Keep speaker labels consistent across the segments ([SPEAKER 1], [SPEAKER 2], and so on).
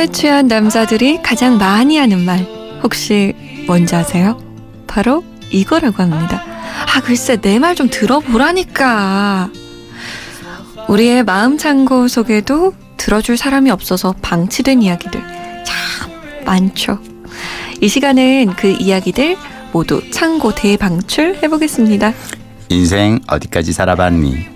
[SPEAKER 1] 술에 취한 남자들이 가장 많이 하는 말 혹시 뭔지 아세요? 바로 이거라고 합니다. 아 글쎄 내 말 좀 들어보라니까. 우리의 마음 창고 속에도 들어줄 사람이 없어서 방치된 이야기들 참 많죠. 이 시간은 그 이야기들 모두 창고 대방출 해보겠습니다.
[SPEAKER 2] 인생 어디까지 살아봤니?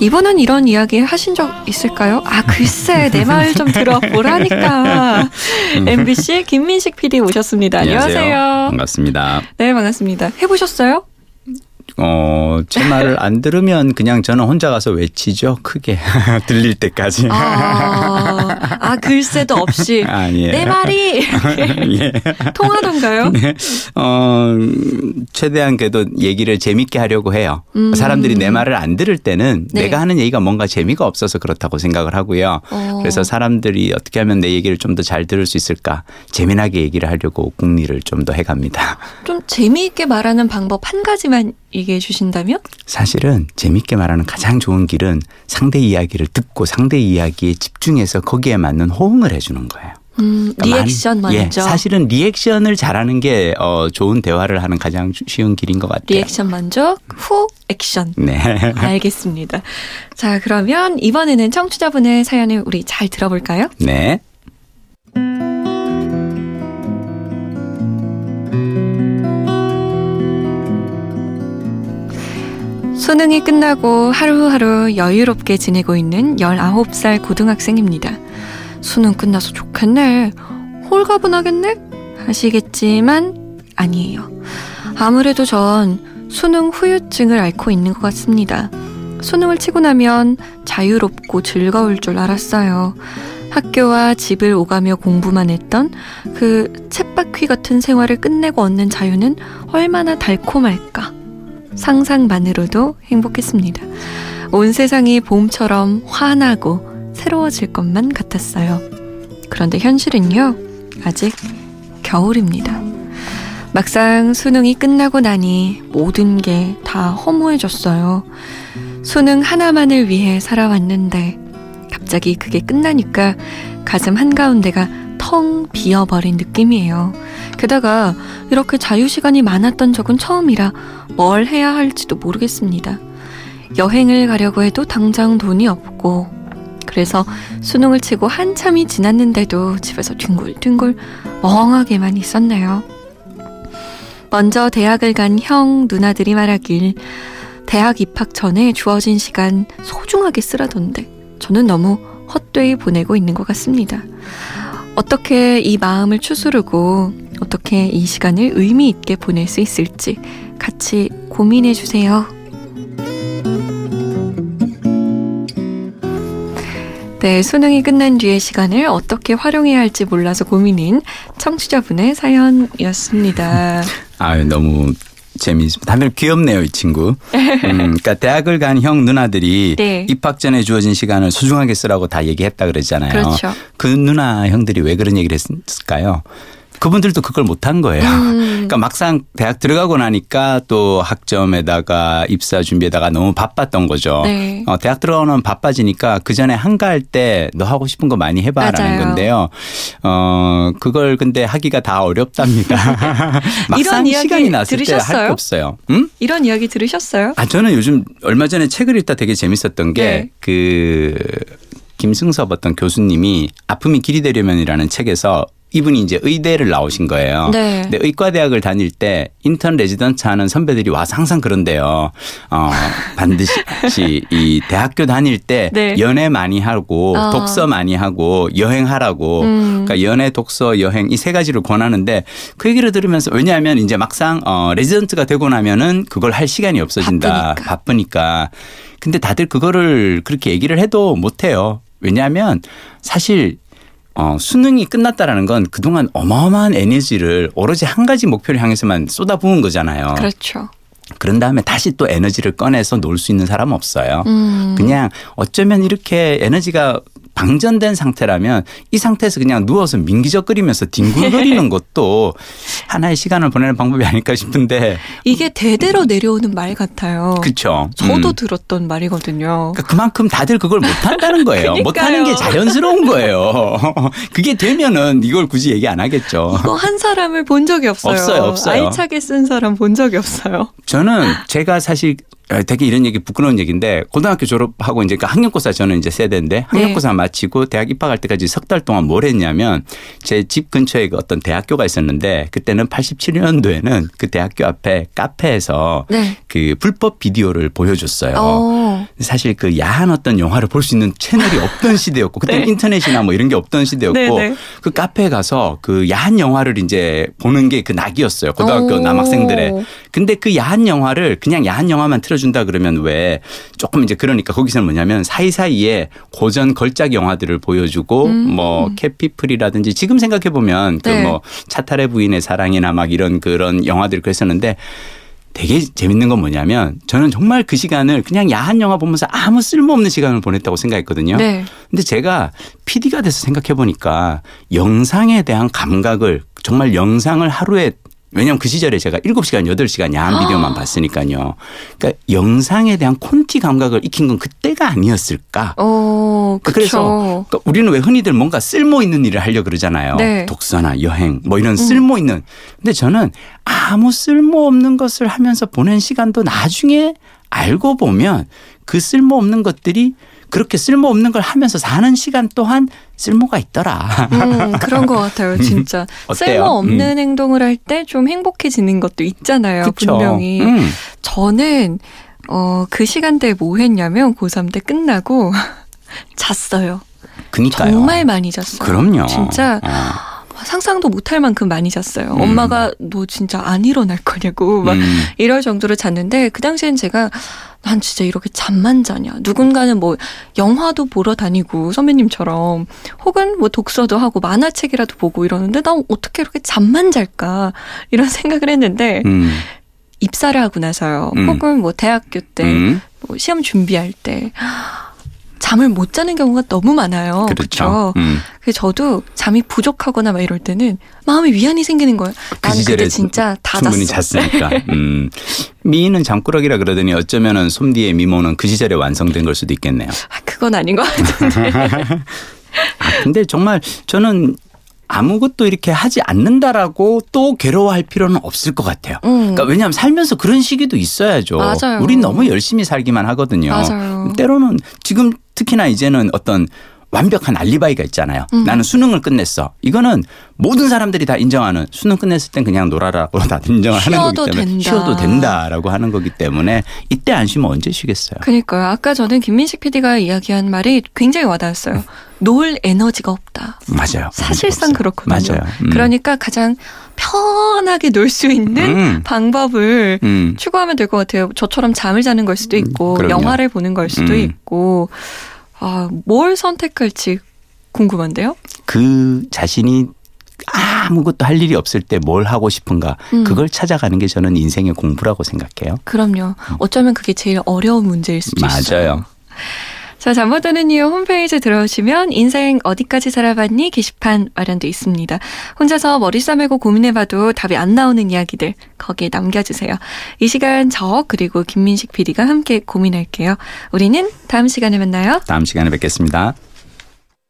[SPEAKER 1] 이번은 이런 이야기 하신 적 있을까요? 아 글쎄 내 말 좀 들어보라니까. MBC 김민식 PD 오셨습니다. 안녕하세요. 안녕하세요.
[SPEAKER 2] 반갑습니다.
[SPEAKER 1] 네 반갑습니다. 해보셨어요?
[SPEAKER 2] 어, 제 말을 안 들으면 그냥 저는 혼자 가서 외치죠. 크게. 들릴 때까지.
[SPEAKER 1] 아, 아 글쎄도 없이. 아, 예. 내 말이. 예. 통하던가요? 네.
[SPEAKER 2] 어, 최대한 그래도 얘기를 재밌게 하려고 해요. 음. 사람들이 내 말을 안 들을 때는 네. 내가 하는 얘기가 뭔가 재미가 없어서 그렇다고 생각을 하고요. 어. 그래서 사람들이 어떻게 하면 내 얘기를 좀 더 잘 들을 수 있을까. 재미나게 얘기를 하려고 궁리를 좀 더 해갑니다.
[SPEAKER 1] 좀 재미있게 말하는 방법 한 가지만 얘기해 주신다면?
[SPEAKER 2] 사실은 재밌게 말하는 가장 좋은 길은 상대 이야기를 듣고 상대 이야기에 집중해서 거기에 맞는 호응을 해주는 거예요.
[SPEAKER 1] 음, 그러니까 리액션 많, 먼저.
[SPEAKER 2] 예, 사실은 리액션을 잘하는 게 어, 좋은 대화를 하는 가장 쉬운 길인 것 같아요.
[SPEAKER 1] 리액션 먼저, 후 액션. 네. 알겠습니다. 자, 그러면 이번에는 청취자분의 사연을 우리 잘 들어볼까요?
[SPEAKER 2] 네.
[SPEAKER 1] 수능이 끝나고 하루하루 여유롭게 지내고 있는 19살 고등학생입니다. 수능 끝나서 좋겠네. 홀가분하겠네? 하시겠지만 아니에요. 아무래도 전 수능 후유증을 앓고 있는 것 같습니다. 수능을 치고 나면 자유롭고 즐거울 줄 알았어요. 학교와 집을 오가며 공부만 했던 그 쳇바퀴 같은 생활을 끝내고 얻는 자유는 얼마나 달콤할까. 상상만으로도 행복했습니다. 온 세상이 봄처럼 환하고 새로워질 것만 같았어요. 그런데 현실은요, 아직 겨울입니다. 막상 수능이 끝나고 나니 모든 게 다 허무해졌어요. 수능 하나만을 위해 살아왔는데 갑자기 그게 끝나니까 가슴 한가운데가 텅 비어버린 느낌이에요. 게다가 이렇게 자유시간이 많았던 적은 처음이라 뭘 해야 할지도 모르겠습니다. 여행을 가려고 해도 당장 돈이 없고, 그래서 수능을 치고 한참이 지났는데도 집에서 뒹굴뒹굴 멍하게만 있었네요. 먼저 대학을 간 형, 누나들이 말하길 대학 입학 전에 주어진 시간 소중하게 쓰라던데 저는 너무 헛되이 보내고 있는 것 같습니다. 어떻게 이 마음을 추스르고 어떻게 이 시간을 의미 있게 보낼 수 있을지 같이 고민해 주세요. 네, 수능이 끝난 뒤의 시간을 어떻게 활용해야 할지 몰라서 고민인 청취자분의 사연이었습니다.
[SPEAKER 2] 아, 너무 재미있습니다. 다들 귀엽네요, 이 친구. 음, 그러니까 대학을 간 형 누나들이 네. 입학 전에 주어진 시간을 소중하게 쓰라고 다 얘기했다 그러잖아요. 그렇죠. 그 누나 형들이 왜 그런 얘기를 했을까요? 그분들도 그걸 못한 거예요. 음. 그러니까 막상 대학 들어가고 나니까 또 학점에다가 입사 준비에다가 너무 바빴던 거죠. 네. 어, 대학 들어가면 바빠지니까 그 전에 한가할 때 너 하고 싶은 거 많이 해봐라는 건데요. 어 그걸 근데 하기가 다 어렵답니다. 막상 시간이 났을 때 할 게 없어요.
[SPEAKER 1] 음? 이런 이야기 들으셨어요?
[SPEAKER 2] 아 저는 요즘 얼마 전에 책을 읽다 되게 재밌었던 게그 네. 그 김승섭 어떤 교수님이 아픔이 길이 되려면이라는 책에서 이분이 이제 의대를 나오신 거예요. 네. 근데 의과대학을 다닐 때 인턴 레지던트 하는 선배들이 와서 항상 그런데요. 어, 반드시 이 대학교 다닐 때 네. 연애 많이 하고 어. 독서 많이 하고 여행하라고 음. 그러니까 연애, 독서, 여행 이 세 가지를 권하는데 그 얘기를 들으면서 왜냐하면 이제 막상 어, 레지던트가 되고 나면은 그걸 할 시간이 없어진다. 바쁘니까. 바쁘니까. 근데 다들 그거를 그렇게 얘기를 해도 못 해요. 왜냐하면 사실 어, 수능이 끝났다라는 건 그동안 어마어마한 에너지를 오로지 한 가지 목표를 향해서만 쏟아부은 거잖아요.
[SPEAKER 1] 그렇죠.
[SPEAKER 2] 그런 다음에 다시 또 에너지를 꺼내서 놀 수 있는 사람은 없어요. 음. 그냥 어쩌면 이렇게 에너지가 방전된 상태라면 이 상태에서 그냥 누워서 민기적 거리면서 뒹굴거리는 것도 하나의 시간을 보내는 방법이 아닐까 싶은데
[SPEAKER 1] 이게 대대로 내려오는 말 같아요.
[SPEAKER 2] 그렇죠.
[SPEAKER 1] 저도 음. 들었던 말이거든요.
[SPEAKER 2] 그러니까 그만큼 다들 그걸 못한다는 거예요. 못하는 게 자연스러운 거예요. 그게 되면은 이걸 굳이 얘기 안 하겠죠.
[SPEAKER 1] 이거 한 사람을 본 적이 없어요.
[SPEAKER 2] 없어요, 없어요.
[SPEAKER 1] 알차게 쓴 사람 본 적이 없어요.
[SPEAKER 2] 저는 제가 사실 아, 되게 이런 얘기 부끄러운 얘기인데 고등학교 졸업하고 이제 그 학년고사 저는 이제 세대인데 학년고사 네. 마치고 대학 입학할 때까지 석 달 동안 뭘 했냐면 제 집 근처에 그 어떤 대학교가 있었는데 그때는 87년도에는 그 대학교 앞에 카페에서 네. 그 불법 비디오를 보여줬어요. 오. 어. 사실 그 야한 어떤 영화를 볼 수 있는 채널이 없던 시대였고 그때 네. 인터넷이나 뭐 이런 게 없던 시대였고 네, 네. 그 카페에 가서 그 야한 영화를 이제 보는 게 그 낙이었어요. 고등학교 오. 남학생들의. 근데 그 야한 영화를 그냥 야한 영화만 틀어 알려준다 그러면 왜 조금 이제 그러니까 거기서는 뭐냐면 사이사이에 고전 걸작 영화들을 보여주고 음. 뭐 캐피플이라든지 지금 생각해 보면 그 네. 그뭐 차탈의 부인의 사랑이나 막 이런 그런 영화들 그랬었는데 되게 재밌는 건 뭐냐면 저는 정말 그 시간을 그냥 야한 영화 보면서 아무 쓸모없는 시간을 보냈다고 생각했거든요. 네. 근데 제가 PD가 돼서 생각해 보니까 영상에 대한 감각을 정말 영상을 하루에 왜냐하면 그 시절에 제가 7시간, 8시간 야한 아. 비디오만 봤으니까요. 그러니까 영상에 대한 콘티 감각을 익힌 건 그때가 아니었을까.
[SPEAKER 1] 어,
[SPEAKER 2] 그래서 그러니까 우리는 왜 흔히들 뭔가 쓸모 있는 일을 하려 그러잖아요. 네. 독서나 여행 뭐 이런 쓸모 있는. 근데 저는 아무 쓸모 없는 것을 하면서 보낸 시간도 나중에 알고 보면 그 쓸모 없는 것들이 그렇게 쓸모없는 걸 하면서 사는 시간 또한 쓸모가 있더라.
[SPEAKER 1] 음, 그런 것 같아요, 음. 진짜. 쓸모없는 음. 행동을 할 때 좀 행복해지는 것도 있잖아요, 그쵸. 분명히. 음. 저는, 어, 그 시간대에 뭐 했냐면, 고3 때 끝나고 잤어요.
[SPEAKER 2] 그니까요.
[SPEAKER 1] 정말 많이 잤어요.
[SPEAKER 2] 그럼요.
[SPEAKER 1] 진짜. 어. 상상도 못할 만큼 많이 잤어요. 음. 엄마가 너 진짜 안 일어날 거냐고 막 음. 이럴 정도로 잤는데 그 당시엔 제가 난 진짜 이렇게 잠만 자냐. 누군가는 뭐 영화도 보러 다니고 선배님처럼 혹은 뭐 독서도 하고 만화책이라도 보고 이러는데 난 어떻게 이렇게 잠만 잘까 이런 생각을 했는데 음. 입사를 하고 나서요. 음. 혹은 뭐 대학교 때뭐 음. 시험 준비할 때 잠을 못 자는 경우가 너무 많아요. 그렇죠. 음. 그래서 저도 잠이 부족하거나 막 이럴 때는 마음에 위안이 생기는 거예요. 그 나는 그때 진짜 다
[SPEAKER 2] 충분히
[SPEAKER 1] 잤어.
[SPEAKER 2] 잤으니까. 음. 미인은 잠꾸러기라 그러더니 어쩌면은 솜디의 미모는 그 시절에 완성된 걸 수도 있겠네요.
[SPEAKER 1] 아, 그건 아닌 것 같은데.
[SPEAKER 2] 아, 근데 정말 저는 아무것도 이렇게 하지 않는다라고 또 괴로워할 필요는 없을 것 같아요. 음. 그러니까 왜냐하면 살면서 그런 시기도 있어야죠.
[SPEAKER 1] 맞아요.
[SPEAKER 2] 우린 너무 열심히 살기만 하거든요.
[SPEAKER 1] 맞아요.
[SPEAKER 2] 때로는 지금 특히나 이제는 어떤 완벽한 알리바이가 있잖아요. 음. 나는 수능을 끝냈어. 이거는 모든 사람들이 다 인정하는 수능 끝냈을 땐 그냥 놀아라고 다 인정을 하는 거기 때문에 된다. 쉬어도 된다라고 하는 거기 때문에 이때 안 쉬면 언제 쉬겠어요.
[SPEAKER 1] 그러니까요. 아까 저는 김민식 PD가 이야기한 말이 굉장히 와닿았어요. 놀 에너지가 없다.
[SPEAKER 2] 맞아요.
[SPEAKER 1] 사실상 그렇거든요.
[SPEAKER 2] 맞아요.
[SPEAKER 1] 음. 그러니까 가장 편하게 놀 수 있는 음. 방법을 음. 추구하면 될 것 같아요. 저처럼 잠을 자는 걸 수도 있고 음, 영화를 보는 걸 수도 음. 있고 아, 뭘 선택할지 궁금한데요?
[SPEAKER 2] 그 자신이 아무것도 할 일이 없을 때 뭘 하고 싶은가 음. 그걸 찾아가는 게 저는 인생의 공부라고 생각해요.
[SPEAKER 1] 그럼요. 어쩌면 그게 제일 어려운 문제일 수도
[SPEAKER 2] 맞아요.
[SPEAKER 1] 있어요. 맞아요. 자, 잠 못 드는 이유 홈페이지 들어오시면 인생 어디까지 살아봤니 게시판 마련돼 있습니다. 혼자서 머리 싸매고 고민해봐도 답이 안 나오는 이야기들 거기에 남겨주세요. 이 시간 저 그리고 김민식 PD가 함께 고민할게요. 우리는 다음 시간에 만나요.
[SPEAKER 2] 다음 시간에 뵙겠습니다.